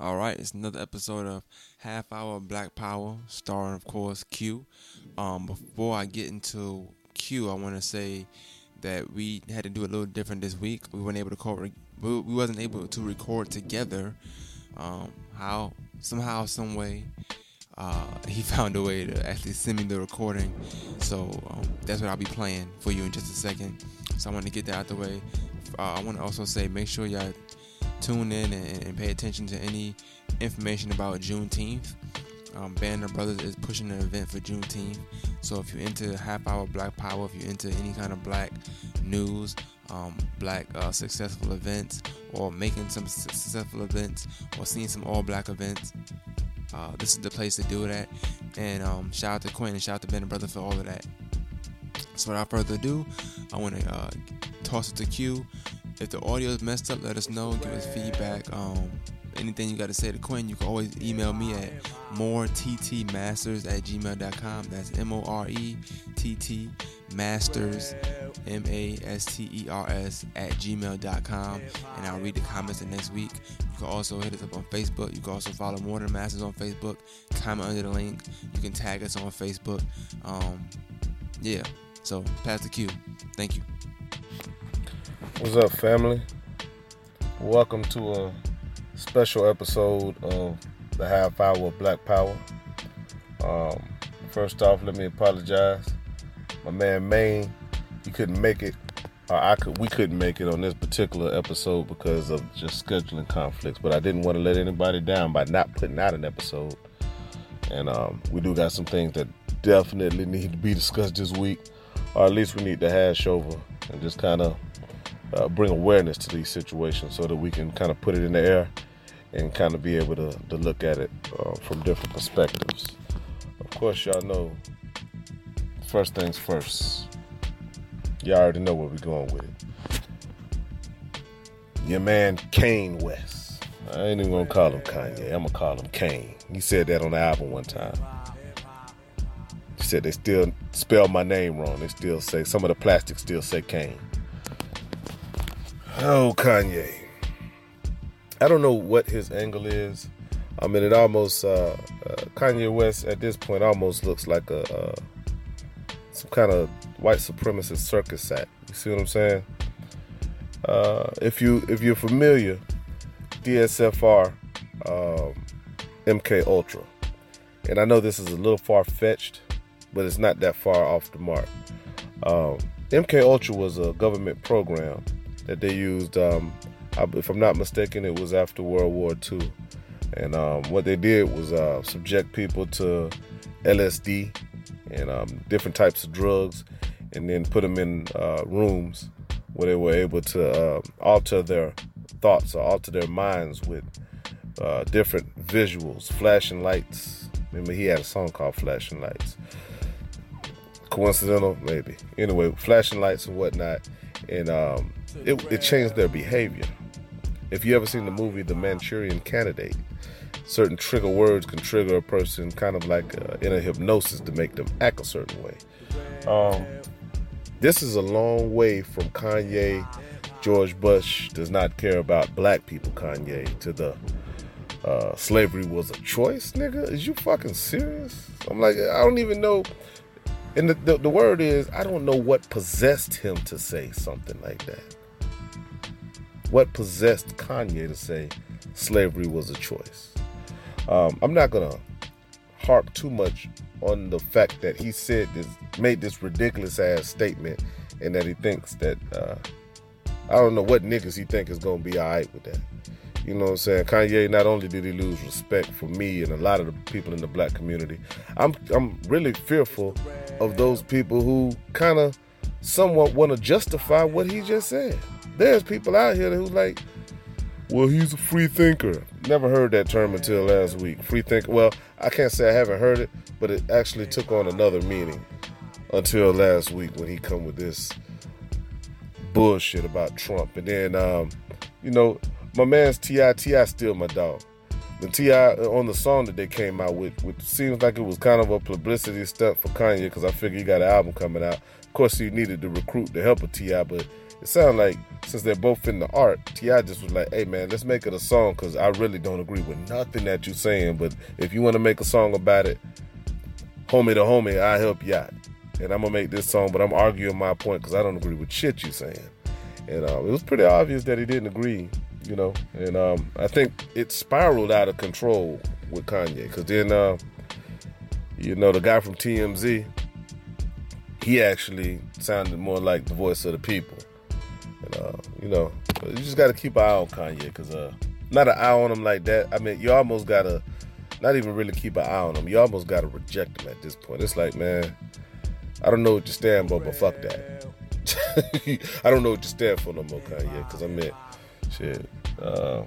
All right, it's another episode of Half Hour Black Power, starring, of course, Q. Um, before I get into Q, I want to say that we had to do a little different this week. We weren't able to call, we wasn't able to record together. Um, how somehow, some way, uh, he found a way to actually send me the recording. So um, that's what I'll be playing for you in just a second. So I want to get that out the way. Uh, I want to also say, make sure y'all tune in and, and, pay attention to any information about Juneteenth. Um, Banner Brothers is pushing an event for Juneteenth. So if you're into half hour Black Power, if you're into any kind of Black news, um, Black uh, successful events, or making some successful events, or seeing some all Black events, uh, this is the place to do that. And um, shout out to Quinn and shout out to Banner Brothers for all of that. So without further ado, I want to uh, toss it to Q if the audio is messed up, let us know. Give us feedback. Um, anything you got to say to Quinn, you can always email me at morettmasters at gmail.com. That's M O R E T T masters, M A S T E R S, at gmail.com. And I'll read the comments the next week. You can also hit us up on Facebook. You can also follow More Than Masters on Facebook. Comment under the link. You can tag us on Facebook. Um, yeah. So, pass the cue. Thank you. What's up, family? Welcome to a special episode of the Half Hour of Black Power. Um, first off, let me apologize. My man Maine, he couldn't make it. I could, we couldn't make it on this particular episode because of just scheduling conflicts. But I didn't want to let anybody down by not putting out an episode. And um, we do got some things that definitely need to be discussed this week, or at least we need to hash over and just kind of uh, bring awareness to these situations so that we can kind of put it in the air and kind of be able to, to look at it uh, from different perspectives. Of course, y'all know first things first. Y'all already know where we're going with it. Your man Kane West. I ain't even gonna call him Kanye. I'm gonna call him Kane. He said that on the album one time. He said they still spell my name wrong. They still say some of the plastics still say Kane. Oh, Kanye. I don't know what his angle is. I mean, it almost uh, uh, Kanye West at this point almost looks like a uh, some kind of white supremacist circus act. You see what I'm saying? Uh, if you if you're familiar, DSFR, um, MK Ultra, and I know this is a little far fetched, but it's not that far off the mark. Um, MK Ultra was a government program that they used. Um, if I'm not mistaken, it was after World War II. And um, what they did was uh, subject people to LSD and um, different types of drugs, and then put them in uh, rooms where they were able to uh, alter their thoughts or alter their minds with uh, different visuals, flashing lights. Remember, he had a song called Flashing Lights. Coincidental, maybe. Anyway, flashing lights and whatnot. And um, it, it changed their behavior. If you ever seen the movie The Manchurian Candidate, certain trigger words can trigger a person kind of like uh, in a hypnosis to make them act a certain way. Um, this is a long way from Kanye, George Bush does not care about black people, Kanye, to the uh, slavery was a choice, nigga. Is you fucking serious? I'm like, I don't even know. And the, the, the word is, I don't know what possessed him to say something like that. What possessed Kanye to say slavery was a choice? Um, I'm not gonna harp too much on the fact that he said this, made this ridiculous ass statement, and that he thinks that uh, I don't know what niggas he think is gonna be alright with that. You know what I'm saying? Kanye not only did he lose respect for me and a lot of the people in the black community, I'm I'm really fearful of those people who kind of somewhat want to justify what he just said. There's people out here who's like, well, he's a free thinker. Never heard that term until last week. Free thinker. Well, I can't say I haven't heard it, but it actually took on another meaning until last week when he come with this bullshit about Trump. And then, um, you know, my man's T.I. T.I. still my dog. The T.I. Uh, on the song that they came out with, which seems like it was kind of a publicity stunt for Kanye because I figure he got an album coming out. Of course, he needed to recruit the help of T.I., but it sounded like since they're both in the art, T.I. just was like, hey man, let's make it a song because I really don't agree with nothing that you're saying. But if you want to make a song about it, homie to homie, I help you out. And I'm gonna make this song, but I'm arguing my point because I don't agree with shit you're saying. And um, it was pretty obvious that he didn't agree, you know. And um, I think it spiraled out of control with Kanye because then, uh, you know, the guy from TMZ, he actually sounded more like the voice of the people. Uh, you know, you just got to keep an eye on Kanye because uh, not an eye on him like that. I mean, you almost got to not even really keep an eye on him. You almost got to reject him at this point. It's like, man, I don't know what you stand for, but fuck that. I don't know what you stand for no more, Kanye, because I mean, shit. Uh,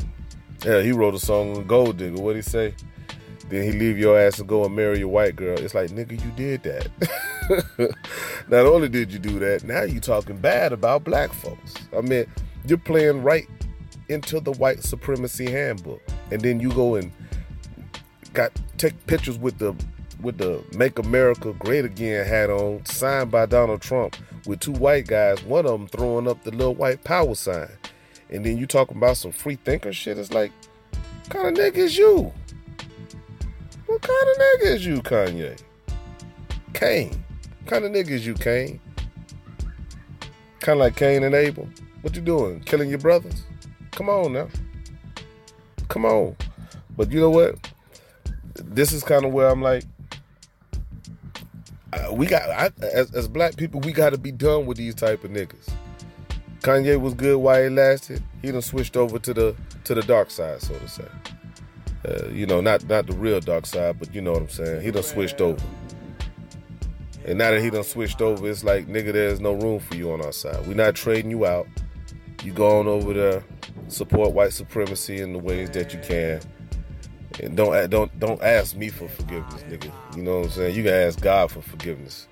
yeah, he wrote a song on Gold Digger. What'd he say? Then he leave your ass and go and marry a white girl. It's like, nigga, you did that. Not only did you do that, now you talking bad about black folks. I mean, you're playing right into the white supremacy handbook. And then you go and got take pictures with the with the Make America Great Again hat on, signed by Donald Trump, with two white guys, one of them throwing up the little white power sign. And then you talking about some free thinker shit. It's like, kind of nigga is you? What kind of nigga is you, Kanye? Cain. Kind of niggas you, Cain? Kind of like Cain and Abel. What you doing? Killing your brothers? Come on now. Come on. But you know what? This is kind of where I'm like, we got I, as, as black people, we got to be done with these type of niggas. Kanye was good while he lasted. He done switched over to the to the dark side, so to say. Uh, you know, not not the real dark side, but you know what I'm saying. He done switched over. And now that he done switched over, it's like, nigga, there's no room for you on our side. We're not trading you out. You go on over there, support white supremacy in the ways that you can. And don't don't don't ask me for forgiveness, nigga. You know what I'm saying? You can ask God for forgiveness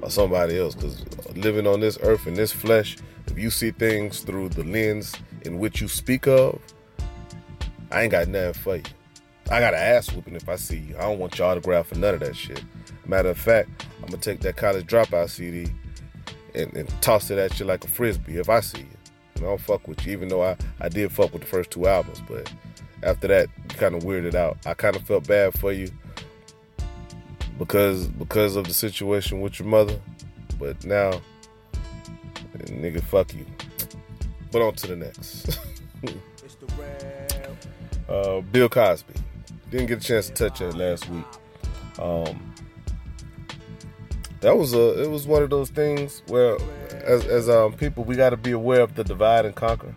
or somebody else. Because living on this earth in this flesh, if you see things through the lens in which you speak of, I ain't got nothing for you. I got an ass whooping if I see you. I don't want your autograph for none of that shit. Matter of fact, I'm gonna take that college dropout CD and, and toss it at you like a frisbee if I see you. And I don't fuck with you, even though I, I did fuck with the first two albums, but after that, you kind of weirded out. I kind of felt bad for you because because of the situation with your mother, but now, nigga, fuck you. But on to the next. uh, Bill Cosby. Didn't get a chance to touch that last week. Um, that was a it was one of those things where as as um, people we got to be aware of the divide and conquer.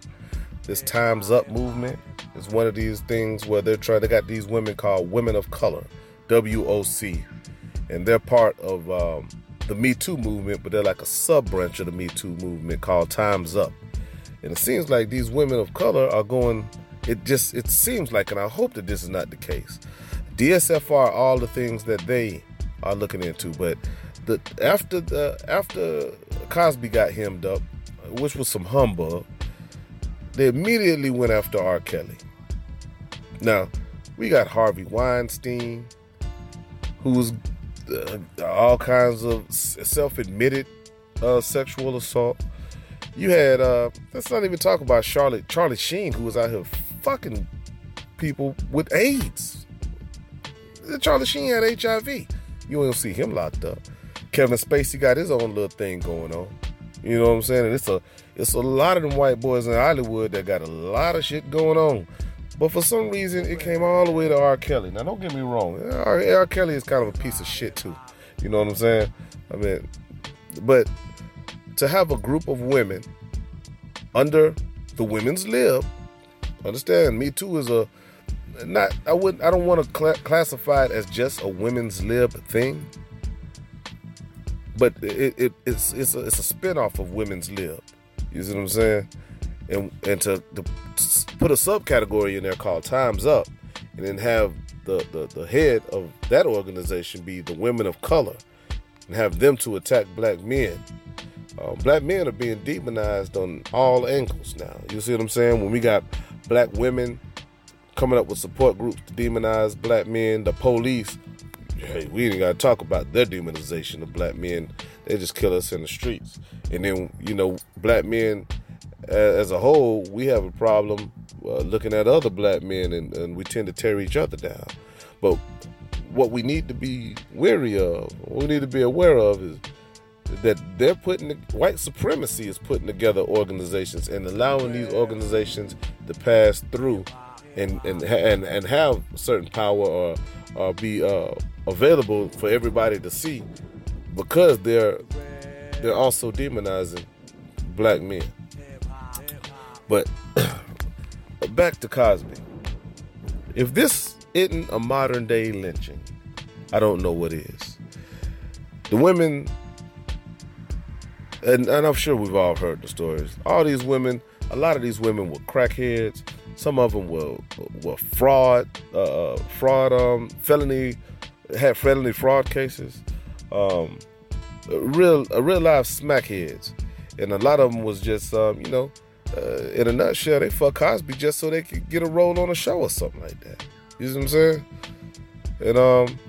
This times up movement is one of these things where they're trying. They got these women called women of color, WOC, and they're part of um, the Me Too movement, but they're like a sub branch of the Me Too movement called Times Up. And it seems like these women of color are going. It just it seems like, and I hope that this is not the case. DSFR all the things that they are looking into, but the after the after Cosby got hemmed up, which was some humbug, they immediately went after R. Kelly. Now, we got Harvey Weinstein, who's uh, all kinds of self-admitted uh, sexual assault. You had uh, let's not even talk about Charlotte Charlie Sheen, who was out here fucking people with AIDS. Charlie Sheen had HIV. You don't see him locked up. Kevin Spacey got his own little thing going on. You know what I'm saying? And it's a it's a lot of them white boys in Hollywood that got a lot of shit going on. But for some reason, it came all the way to R. Kelly. Now, don't get me wrong. R. R. Kelly is kind of a piece of shit too. You know what I'm saying? I mean, but to have a group of women under the women's lib, understand? Me too is a not. I wouldn't. I don't want to cl- classify it as just a women's lib thing but it, it, it's it's a, it's a spinoff of women's lib. You see what I'm saying? And and to, to put a subcategory in there called Times Up, and then have the, the the head of that organization be the women of color, and have them to attack black men. Uh, black men are being demonized on all angles now. You see what I'm saying? When we got black women coming up with support groups to demonize black men, the police hey, we ain't gotta talk about their demonization of black men. They just kill us in the streets. And then, you know, black men as a whole, we have a problem uh, looking at other black men, and, and we tend to tear each other down. But what we need to be weary of, what we need to be aware of, is that they're putting white supremacy is putting together organizations and allowing these organizations to pass through and and and, and have certain power or or be uh, available for everybody to see because they're they're also demonizing black men. But back to Cosby. If this isn't a modern day lynching, I don't know what is. The women, and, and I'm sure we've all heard the stories. All these women, a lot of these women were crackheads. Some of them were were fraud, uh, fraud, um, felony, had felony fraud cases. Um, real, real life smackheads, and a lot of them was just, um, you know, uh, in a nutshell, they fuck Cosby just so they could get a role on a show or something like that. You know what I'm saying? And um,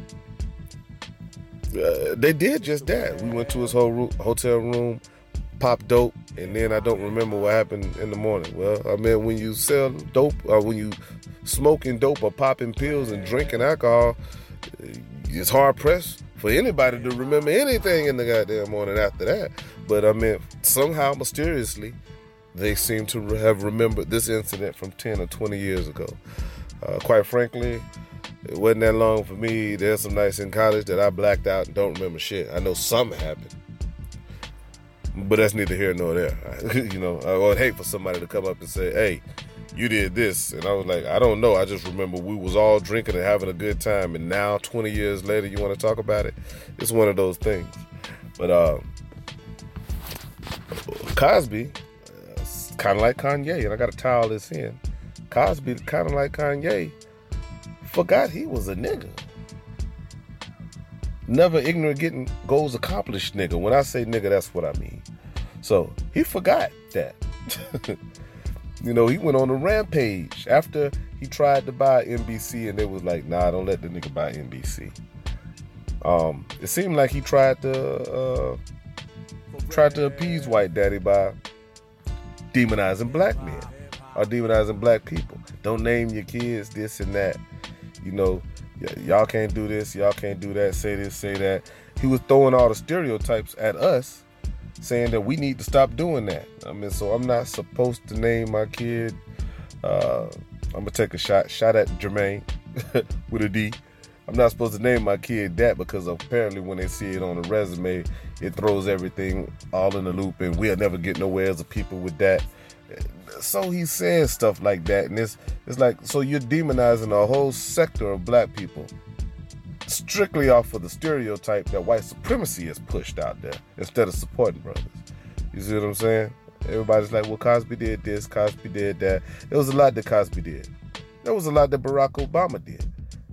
uh, they did just that. We went to his whole ro- hotel room, popped dope, and then I don't remember what happened in the morning. Well, I mean, when you sell dope, or when you smoking dope or popping pills and drinking alcohol, it's hard pressed for anybody to remember anything in the goddamn morning after that. But I mean, somehow mysteriously, they seem to have remembered this incident from 10 or 20 years ago. Uh, quite frankly, it wasn't that long for me. There's some nights in college that I blacked out and don't remember shit. I know something happened. But that's neither here nor there. you know, I would hate for somebody to come up and say, hey, you did this. And I was like, I don't know. I just remember we was all drinking and having a good time. And now, 20 years later, you want to talk about it? It's one of those things. But uh, Cosby, uh, kind of like Kanye, and I got to tie all this in. Cosby, kind of like Kanye, forgot he was a nigga. Never ignorant getting goals accomplished nigga. When I say nigga, that's what I mean. So he forgot that. you know, he went on a rampage after he tried to buy NBC and they was like, nah, don't let the nigga buy NBC. Um, it seemed like he tried to uh, tried to appease white daddy by demonizing black men or demonizing black people. Don't name your kids this and that. You know, y'all can't do this, y'all can't do that, say this, say that. He was throwing all the stereotypes at us, saying that we need to stop doing that. I mean, so I'm not supposed to name my kid. Uh, I'm gonna take a shot, shot at Jermaine with a D. I'm not supposed to name my kid that because apparently when they see it on the resume, it throws everything all in the loop, and we'll never get nowhere as a people with that. So he's saying stuff like that, and it's it's like so you're demonizing a whole sector of black people strictly off of the stereotype that white supremacy is pushed out there instead of supporting brothers. You see what I'm saying? Everybody's like, well, Cosby did this, Cosby did that. There was a lot that Cosby did. There was a lot that Barack Obama did.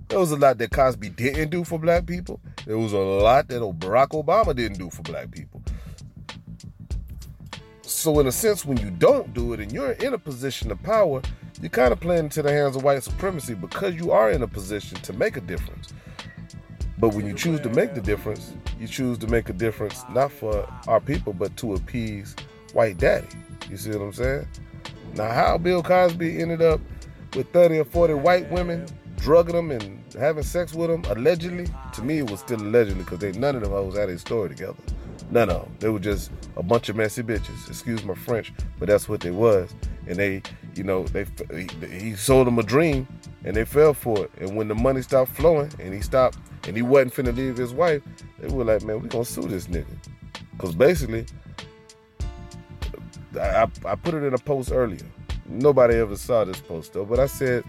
There was a lot that Cosby didn't do for black people. There was a lot that Barack Obama didn't do for black people. So, in a sense, when you don't do it and you're in a position of power, you're kind of playing into the hands of white supremacy because you are in a position to make a difference. But when you choose to make the difference, you choose to make a difference not for our people, but to appease white daddy. You see what I'm saying? Now, how Bill Cosby ended up with 30 or 40 white women, drugging them and having sex with them, allegedly, to me, it was still allegedly because none of them hoes had a story together. None of them. They were just a bunch of messy bitches. Excuse my French, but that's what they was. And they, you know, they he sold them a dream, and they fell for it. And when the money stopped flowing, and he stopped, and he wasn't finna leave his wife, they were like, man, we gonna sue this nigga, because basically, I, I put it in a post earlier. Nobody ever saw this post though, but I said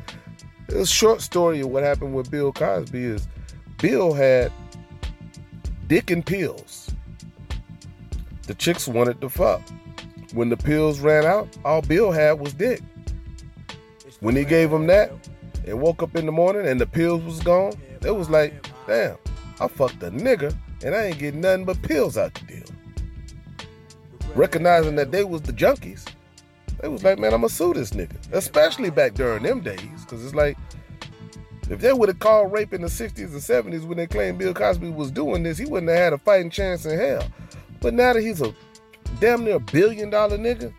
a short story of what happened with Bill Cosby is Bill had dick and pills. The chicks wanted to fuck. When the pills ran out, all Bill had was dick. When he gave him that and woke up in the morning and the pills was gone, it was like, damn, I fucked a nigga and I ain't getting nothing but pills out the deal. Recognizing that they was the junkies, they was like, man, I'ma sue this nigga. Especially back during them days, because it's like, if they would have called rape in the 60s and 70s when they claimed Bill Cosby was doing this, he wouldn't have had a fighting chance in hell. But now that he's a damn near billion dollar nigga,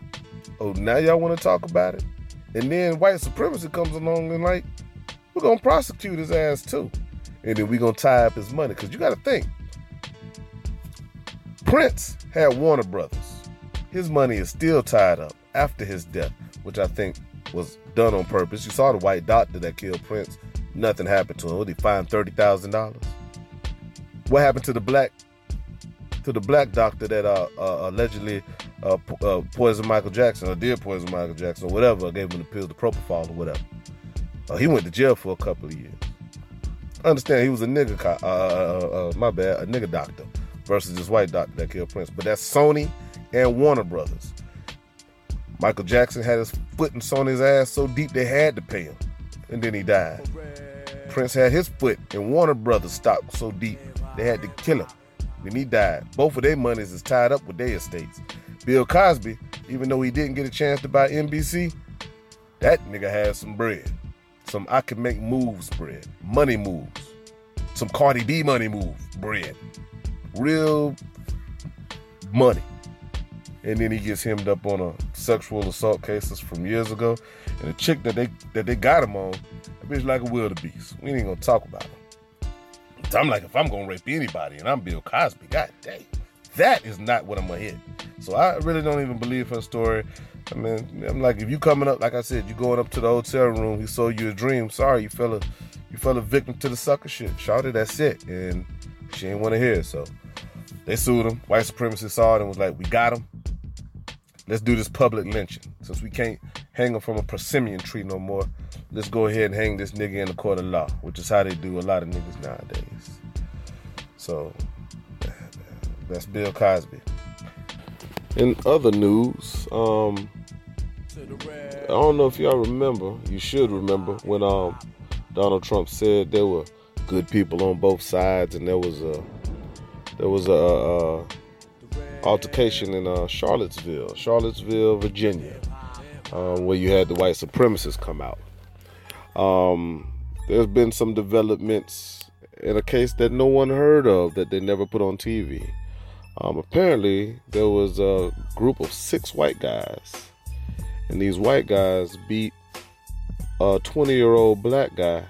Oh, now y'all want to talk about it? And then white supremacy comes along and like, we're gonna prosecute his ass too. And then we're gonna tie up his money. Cause you gotta think. Prince had Warner Brothers. His money is still tied up after his death, which I think was done on purpose. You saw the white doctor that killed Prince. Nothing happened to him. What, he fined thirty thousand dollars? What happened to the black to the black doctor that uh, uh, allegedly uh, uh, poisoned Michael Jackson or did poison Michael Jackson or whatever, gave him the pill, the propofol or whatever. Uh, he went to jail for a couple of years. I understand he was a nigga, co- uh, my bad, a nigga doctor versus this white doctor that killed Prince. But that's Sony and Warner Brothers. Michael Jackson had his foot in Sony's ass so deep they had to pay him, and then he died. Prince had his foot in Warner Brothers stock so deep they had to kill him. Then he died. Both of their monies is tied up with their estates. Bill Cosby, even though he didn't get a chance to buy NBC, that nigga has some bread. Some I can make moves bread. Money moves. Some Cardi B money move bread. Real money. And then he gets hemmed up on a sexual assault cases from years ago. And the chick that they that they got him on, that bitch like a wildebeest. We ain't gonna talk about him. So I'm like, if I'm gonna rape anybody and I'm Bill Cosby, god dang, that is not what I'm gonna hit. So I really don't even believe her story. I mean, I'm like, if you coming up, like I said, you going up to the hotel room, he sold you a dream. Sorry, you fell a, you fell a victim to the sucker shit. Shout Shouted, that's it, and she ain't want to hear it. So they sued him. White supremacists saw it and was like, we got him. Let's do this public lynching. Since we can't hang him from a persimmon tree no more, let's go ahead and hang this nigga in the court of law, which is how they do a lot of niggas nowadays. So that's Bill Cosby. In other news, um, I don't know if y'all remember. You should remember when um, Donald Trump said there were good people on both sides, and there was a there was a, a altercation in uh, Charlottesville, Charlottesville, Virginia, um, where you had the white supremacists come out. Um, there's been some developments in a case that no one heard of that they never put on TV. Um, apparently, there was a group of six white guys, and these white guys beat a 20 year old black guy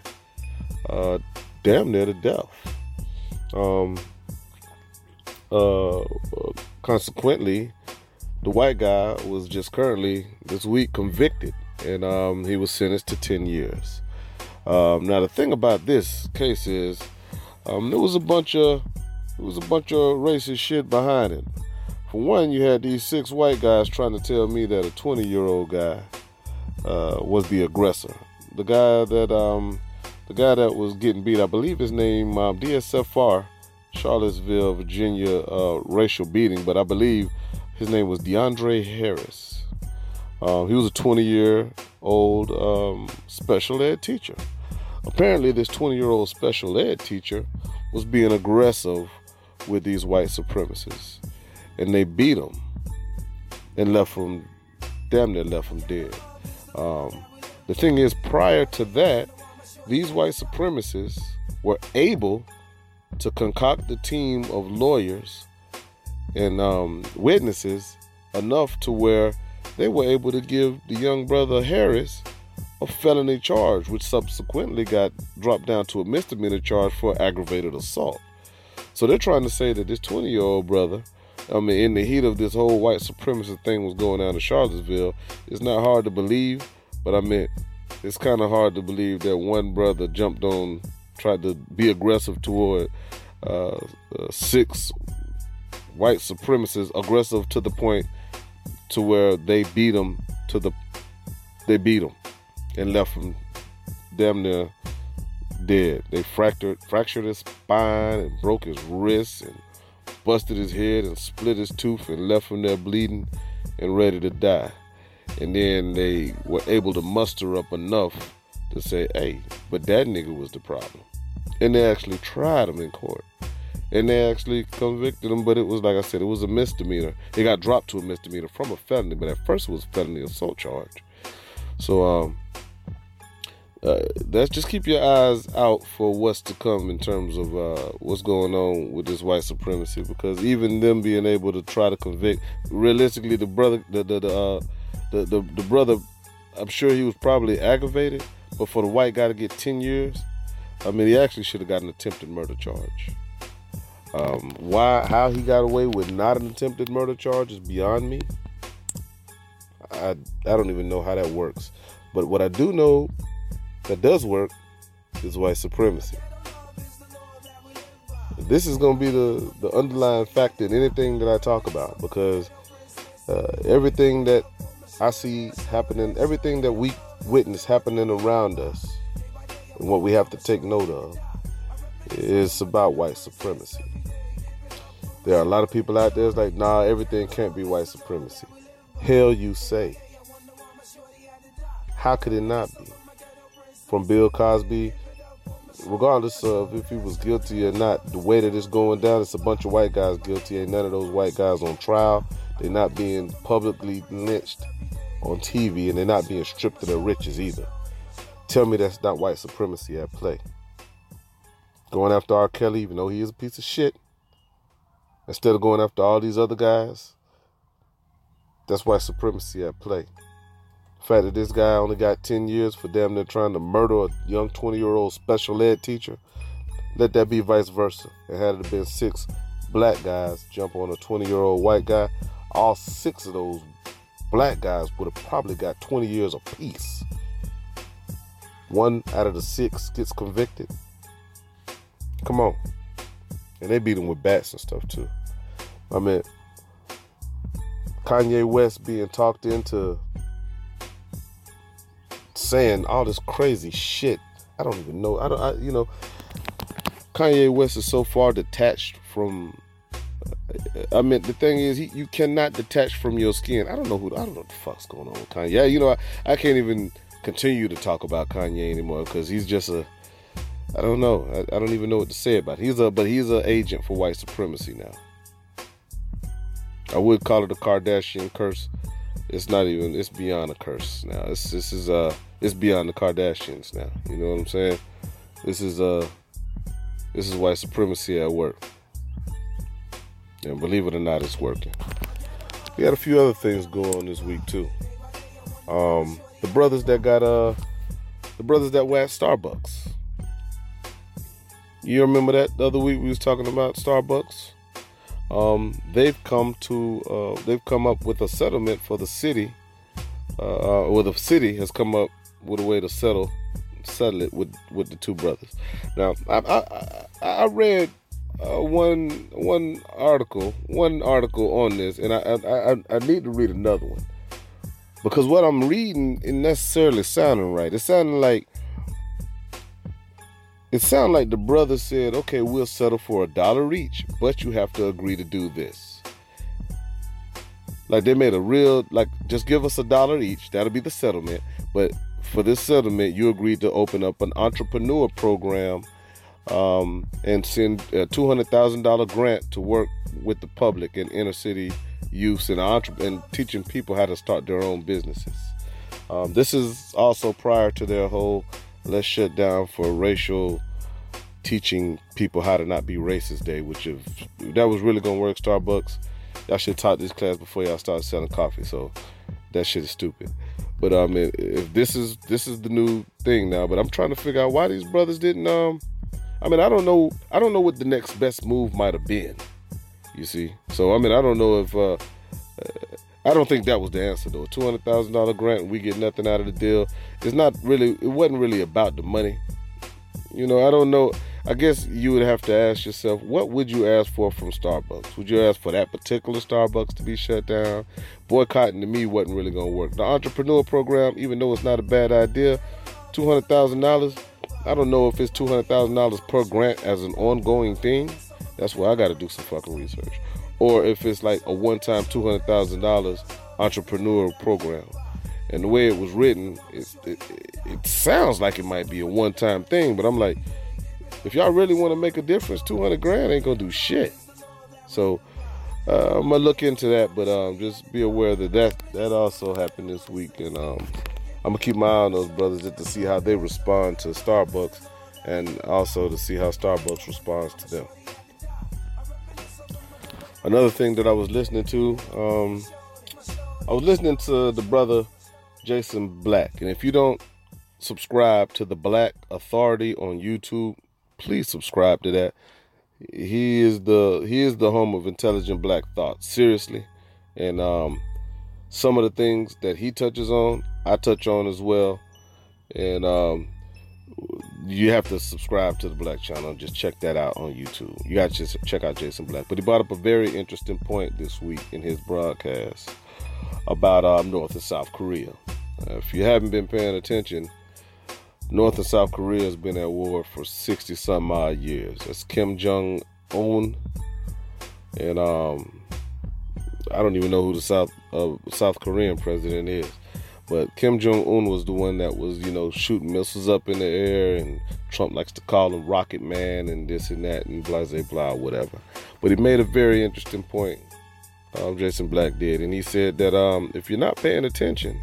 uh, damn near to death. Um, uh, consequently, the white guy was just currently this week convicted, and um, he was sentenced to 10 years. Um, now, the thing about this case is, um, there was a bunch of there was a bunch of racist shit behind it. For one, you had these six white guys trying to tell me that a 20 year old guy uh, was the aggressor. The guy that um, the guy that was getting beat, I believe his name um, DSFR, Charlottesville, Virginia, uh, racial beating, but I believe his name was DeAndre Harris. Uh, he was a 20 year old um, special ed teacher. Apparently, this 20 year old special ed teacher was being aggressive with these white supremacists, and they beat him and left him damn near left him dead. Um, the thing is, prior to that, these white supremacists were able to concoct a team of lawyers and um, witnesses enough to where they were able to give the young brother Harris a felony charge, which subsequently got dropped down to a misdemeanor charge for aggravated assault. So they're trying to say that this 20 year old brother, I mean, in the heat of this whole white supremacist thing was going on in Charlottesville, it's not hard to believe, but I mean, it's kind of hard to believe that one brother jumped on, tried to be aggressive toward uh, uh, six white supremacists, aggressive to the point to where they beat him to the, they beat him and left him damn near dead. They fractured fractured his spine and broke his wrists and busted his head and split his tooth and left him there bleeding and ready to die. And then they were able to muster up enough to say, hey, but that nigga was the problem. And they actually tried him in court. And they actually convicted him, but it was like I said, it was a misdemeanor. It got dropped to a misdemeanor from a felony, but at first it was felony assault charge. So um uh, let's just keep your eyes out for what's to come in terms of uh, what's going on with this white supremacy. Because even them being able to try to convict, realistically, the brother, the the the, uh, the, the the brother, I'm sure he was probably aggravated, but for the white guy to get 10 years, I mean, he actually should have got an attempted murder charge. Um, why, how he got away with not an attempted murder charge is beyond me. I, I don't even know how that works. But what I do know that does work is white supremacy. This is going to be the, the underlying factor in anything that I talk about because uh, everything that I see happening, everything that we witness happening around us, and what we have to take note of, is about white supremacy. There are a lot of people out there that's like, nah, everything can't be white supremacy. Hell, you say. How could it not be? From Bill Cosby, regardless of if he was guilty or not, the way that it's going down, it's a bunch of white guys guilty. Ain't none of those white guys on trial. They're not being publicly lynched on TV, and they're not being stripped of their riches either. Tell me that's not white supremacy at play. Going after R. Kelly, even though he is a piece of shit, instead of going after all these other guys, that's white supremacy at play. Fact that this guy only got 10 years for damn near trying to murder a young 20 year old special ed teacher, let that be vice versa. And had it been six black guys jump on a 20 year old white guy, all six of those black guys would have probably got 20 years apiece. One out of the six gets convicted. Come on. And they beat him with bats and stuff too. I mean, Kanye West being talked into saying all this crazy shit. I don't even know. I don't. I, you know, Kanye West is so far detached from. I mean, the thing is, he, you cannot detach from your skin. I don't know who. I don't know what the fuck's going on with Kanye. Yeah, you know, I, I can't even continue to talk about Kanye anymore because he's just a. I don't know. I, I, don't even know what to say about it. He's a, but he's an agent for white supremacy now. I would call it a Kardashian curse. It's not even. It's beyond a curse now. It's this is uh it's beyond the Kardashians now. You know what I'm saying? This is uh this is white supremacy at work. And believe it or not, it's working. We had a few other things going on this week too. Um, the brothers that got uh the brothers that were at Starbucks. You remember that the other week we was talking about Starbucks? Um, they've come to uh, they've come up with a settlement for the city, uh, or the city has come up with a way to settle settle it with with the two brothers. Now, I I, I read uh, one one article one article on this, and I, I I need to read another one because what I'm reading isn't necessarily sounding right. It's sounding like it sounded like the brother said, "Okay, we'll settle for a dollar each, but you have to agree to do this." Like they made a real like just give us a dollar each. That'll be the settlement, but for this settlement, you agreed to open up an entrepreneur program um, and send a $200,000 grant to work with the public and inner city youth and, entre- and teaching people how to start their own businesses. Um, this is also prior to their whole let's shut down for racial teaching people how to not be racist day, which if that was really gonna work, Starbucks, y'all should taught this class before y'all started selling coffee. So that shit is stupid. But um, if this is this is the new thing now, but I'm trying to figure out why these brothers didn't. Um, I mean, I don't know. I don't know what the next best move might have been. You see, so I mean, I don't know if. Uh I don't think that was the answer though. Two hundred thousand dollar grant, we get nothing out of the deal. It's not really. It wasn't really about the money. You know, I don't know. I guess you would have to ask yourself, what would you ask for from Starbucks? Would you ask for that particular Starbucks to be shut down? Boycotting to me wasn't really to work. The entrepreneur program, even though it's not a bad idea, two hundred thousand dollars. I don't know if it's two hundred thousand dollars per grant as an ongoing thing. That's where I got to do some fucking research. Or if it's like a one-time two hundred thousand dollars entrepreneur program. And the way it was written, it, it, it sounds like it might be a one-time thing, but I'm like if y'all really want to make a difference, 200 grand ain't gonna do shit. So uh, I'm gonna look into that, but um, just be aware that that that also happened this week, and um, I'm gonna keep my eye on those brothers just to see how they respond to Starbucks, and also to see how Starbucks responds to them. Another thing that I was listening to, um, I was listening to the brother Jason Black, and if you don't subscribe to the Black Authority on YouTube, please subscribe to that. He is the he is the home of intelligent black thought. Seriously, and um, some of the things that he touches on, I touch on as well. And um, you have to subscribe to the Black channel. Just check that out on YouTube. You got to check out Jason Black. But he brought up a very interesting point this week in his broadcast about um, North and South Korea. Uh, if you haven't been paying attention, North and South Korea has been at war for 60 some odd years. That's Kim Jong Un, and um, I don't even know who the South uh, South Korean president is. But Kim Jong Un was the one that was, you know, shooting missiles up in the air, and Trump likes to call him Rocket Man and this and that and blah blah blah whatever. But he made a very interesting point. Um, Jason Black did, and he said that um, if you're not paying attention,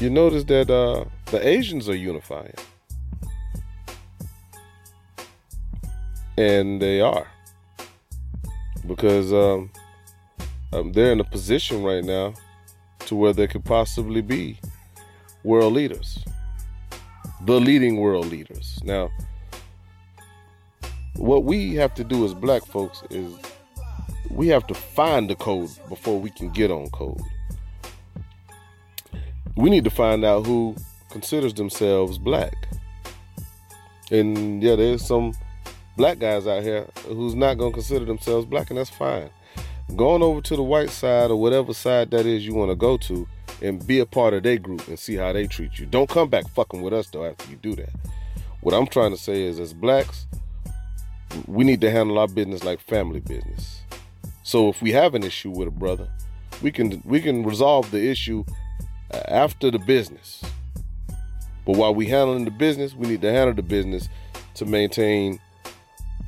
you notice that uh, the Asians are unifying, and they are because um, um, they're in a position right now to where they could possibly be world leaders, the leading world leaders. Now, what we have to do as black folks is we have to find the code before we can get on code. We need to find out who considers themselves black. And yeah, there's some black guys out here who's not going to consider themselves black, and that's fine going over to the white side or whatever side that is you want to go to and be a part of their group and see how they treat you. Don't come back fucking with us though after you do that. What I'm trying to say is, as blacks, we need to handle our business like family business. So if we have an issue with a brother, we can we can resolve the issue after the business. But while we handling the business, we need to handle the business to maintain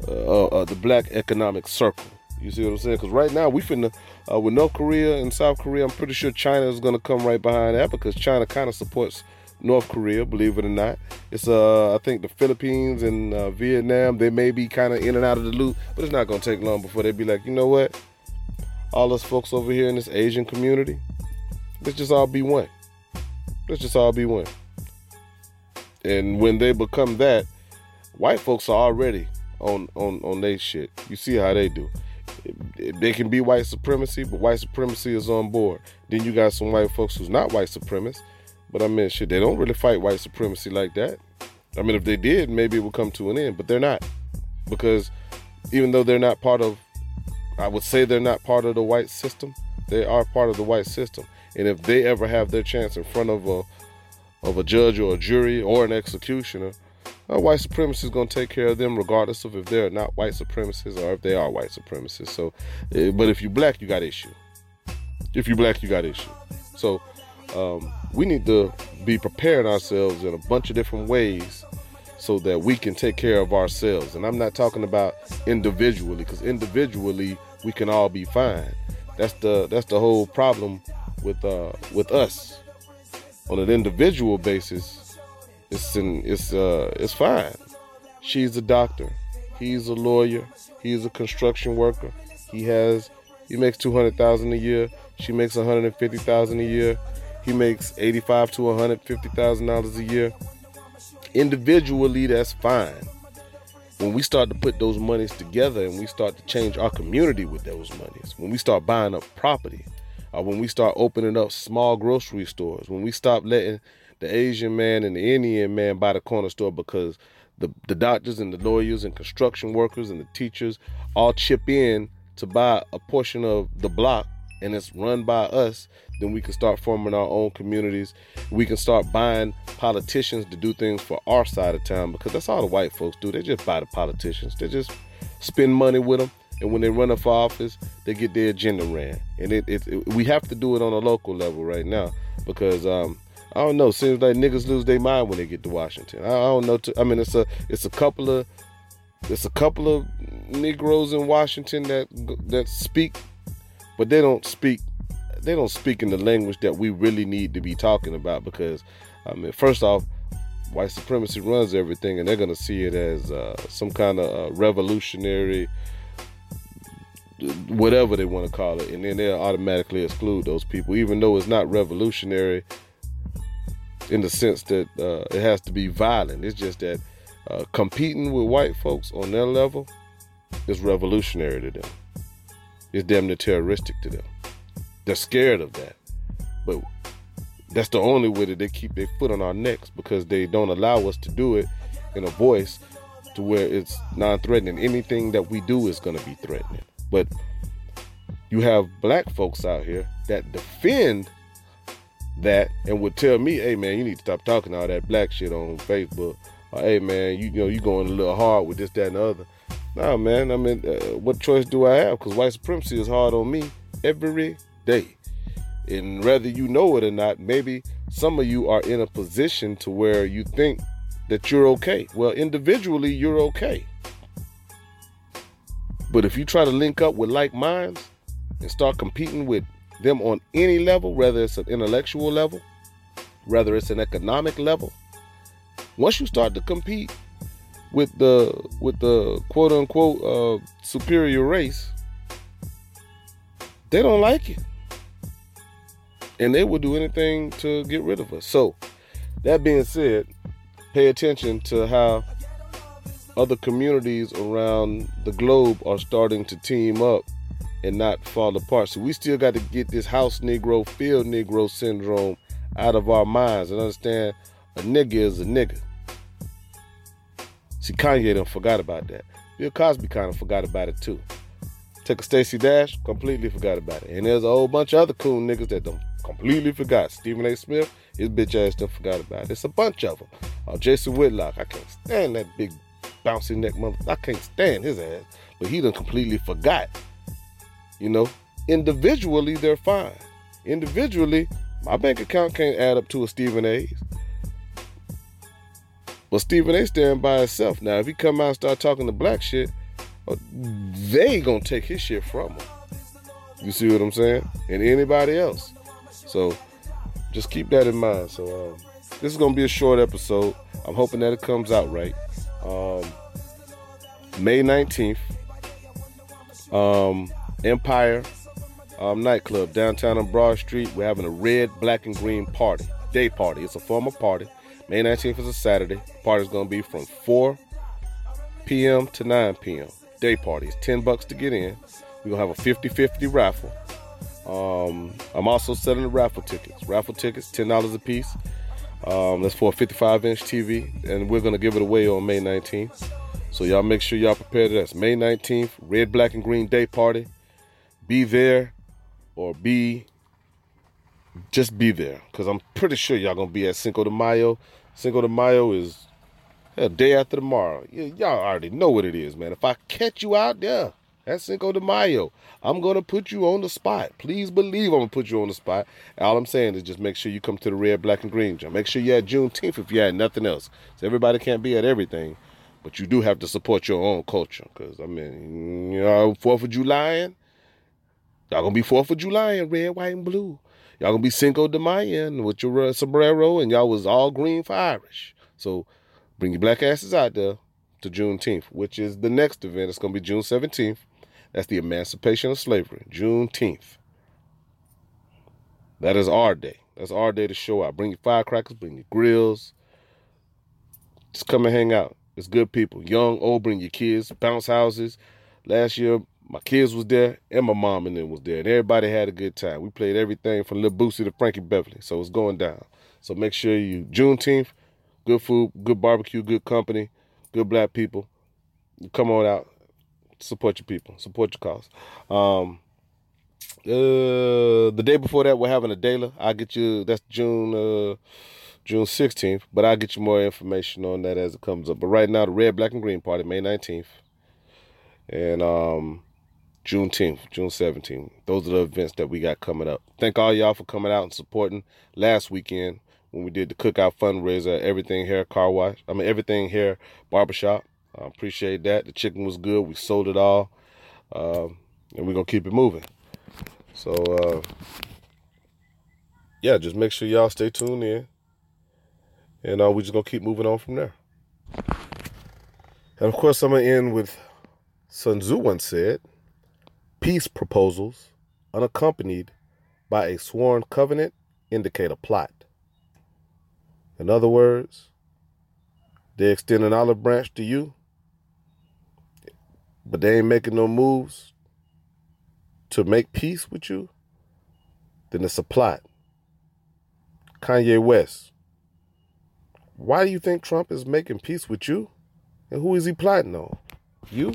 uh, uh, uh the black economic circle. You see what I'm saying? Because right now we finna uh, with North Korea and South Korea. I'm pretty sure China is gonna come right behind that because China kind of supports North Korea, believe it or not. It's uh I think the Philippines and uh, Vietnam they may be kind of in and out of the loop, but it's not gonna take long before they be like, you know what? All us folks over here in this Asian community, let's just all be one. Let's just all be one. And when they become that, white folks are already on on on their shit. You see how they do they can be white supremacy, but white supremacy is on board. Then you got some white folks who's not white supremacists, but I mean, shit, they don't really fight white supremacy like that. I mean, if they did, maybe it would come to an end, but they're not because even though they're not part of, I would say they're not part of the white system. They are part of the white system, and if they ever have their chance in front of a of a judge or a jury or an executioner, uh, white supremacists going to take care of them regardless of if they're not white supremacists or if they are white supremacists. So, uh, but if you're black, you got issue. If you're black, you got issue. So, um, we need to be preparing ourselves in a bunch of different ways so that we can take care of ourselves. And I'm not talking about individually, because individually we can all be fine. That's the that's the whole problem with uh, with us on an individual basis it's in, it's uh it's fine. She's a doctor. He's a lawyer. He's a construction worker. He has he makes two hundred thousand a year. She makes one hundred and fifty thousand a year. He makes eighty five to one hundred fifty thousand dollars a year. Individually, that's fine. When we start to put those monies together and we start to change our community with those monies, when we start buying up property, or when we start opening up small grocery stores, when we stop letting the Asian man and the Indian man by the corner store because the, the doctors and the lawyers and construction workers and the teachers all chip in to buy a portion of the block and it's run by us, then we can start forming our own communities. We can start buying politicians to do things for our side of town because that's all the white folks do. They just buy the politicians. They just spend money with them. And when they run up for office, they get their agenda ran. And it, it, it, we have to do it on a local level right now because um, I don't know. Seems like niggas lose their mind when they get to Washington. I, don't know. Too, I mean, it's a it's a couple of it's a couple of Negroes in Washington that that speak, but they don't speak. They don't speak in the language that we really need to be talking about because, I mean, first off, white supremacy runs everything, and they're gonna see it as uh, some kind of uh, revolutionary whatever they want to call it, and then they'll automatically exclude those people, even though it's not revolutionary in the sense that uh, it has to be violent. It's just that uh, competing with white folks on their level is revolutionary to them. It's damn near terroristic to them. They're scared of that. But that's the only way that they keep their foot on our necks because they don't allow us to do it in a voice to where it's non-threatening. Anything that we do is going to be threatening. But you have black folks out here that defend that and would tell me, "Hey man, you need to stop talking all that black shit on Facebook." Or, "Hey man, you, you know you going a little hard with this, that, and the other." Nah, man. I mean, uh, what choice do I have? Because white supremacy is hard on me every day. And whether you know it or not, maybe some of you are in a position to where you think that you're okay. Well, individually, you're okay. But if you try to link up with like minds and start competing with them on any level, whether it's an intellectual level, whether it's an economic level, once you start to compete with the with the quote unquote uh, superior race, they don't like it, and they will do anything to get rid of us. So, that being said, pay attention to how other communities around the globe are starting to team up and not fall apart. So we still got to get this house Negro, field Negro syndrome out of our minds and understand a nigga is a nigga. See, Kanye done forgot about that. Bill Cosby kind of forgot about it too. Took a Stacey Dash, completely forgot about it. And there's a whole bunch of other cool niggas that don't completely forgot. Stephen A. Smith, his bitch ass done forgot about it. It's a bunch of them. Uh, Jason Whitlock, I can't stand that big bouncy neck mother. I can't stand his ass. But he done completely forgot. You know, individually they're fine. Individually, my bank account can't add up to a Stephen A's. But Stephen A. stand by himself. Now, if he come out and start talking the black shit, uh, they gonna take his shit from him. You see what I'm saying? And anybody else. So just keep that in mind. So um, this is gonna be a short episode. I'm hoping that it comes out right. Um, May 19th, um, Empire um, nightclub downtown on Broad Street. We're having a red, black, and green party, day party. It's a formal party. May 19th is a Saturday. Party's gonna be from 4 p.m. to 9 p.m. Day party. It's 10 bucks to get in. We're gonna have a 50-50 raffle. Um, I'm also selling the raffle tickets. Raffle tickets, ten dollars a piece. Um, that's for a 55-inch TV, and we're gonna give it away on May 19th. So y'all make sure y'all prepare to that. May 19th, red, black, and green day party. Be there or be just be there because I'm pretty sure y'all gonna be at Cinco de Mayo. Cinco de Mayo is a day after tomorrow. Y- y'all already know what it is, man. If I catch you out there at Cinco de Mayo, I'm gonna put you on the spot. Please believe I'm gonna put you on the spot. All I'm saying is just make sure you come to the red, black, and green. Jump. Make sure you're at Juneteenth if you had nothing else. So everybody can't be at everything, but you do have to support your own culture. Cause I mean, you know, Fourth of July, y'all gonna be Fourth of July in red, white, and blue. Y'all gonna be Cinco de Mayo with your uh, sombrero, and y'all was all green for Irish. So bring your black asses out there to Juneteenth, which is the next event. It's gonna be June 17th. That's the emancipation of slavery, Juneteenth. That is our day. That's our day to show out. Bring your firecrackers, bring your grills. Just come and hang out. It's good people. Young, old, bring your kids. Bounce houses. Last year, my kids was there and my mom and them was there. And everybody had a good time. We played everything from Lil Boosie to Frankie Beverly. So it's going down. So make sure you Juneteenth, good food, good barbecue, good company, good black people. Come on out. Support your people. Support your cause. Um uh the day before that we're having a Dela. I'll get you that's June uh June 16th, but I'll get you more information on that as it comes up. But right now the red, black, and green party, May 19th. And um Juneteenth, June 17th. Those are the events that we got coming up. Thank all y'all for coming out and supporting last weekend when we did the cookout fundraiser, everything hair car wash. I mean everything hair barbershop. I appreciate that. The chicken was good. We sold it all. Um, and we're gonna keep it moving. So uh, yeah, just make sure y'all stay tuned in. And uh, we're just gonna keep moving on from there. And of course I'm gonna end with Sun Tzu once said, Peace proposals, unaccompanied by a sworn covenant, indicate a plot. In other words, they extend an olive branch to you, but they ain't making no moves to make peace with you, then it's a plot. Kanye West, why do you think Trump is making peace with you? And who is he plotting on? You?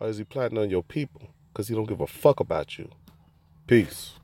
Or is he plotting on your people? Because he don't give a fuck about you. Peace.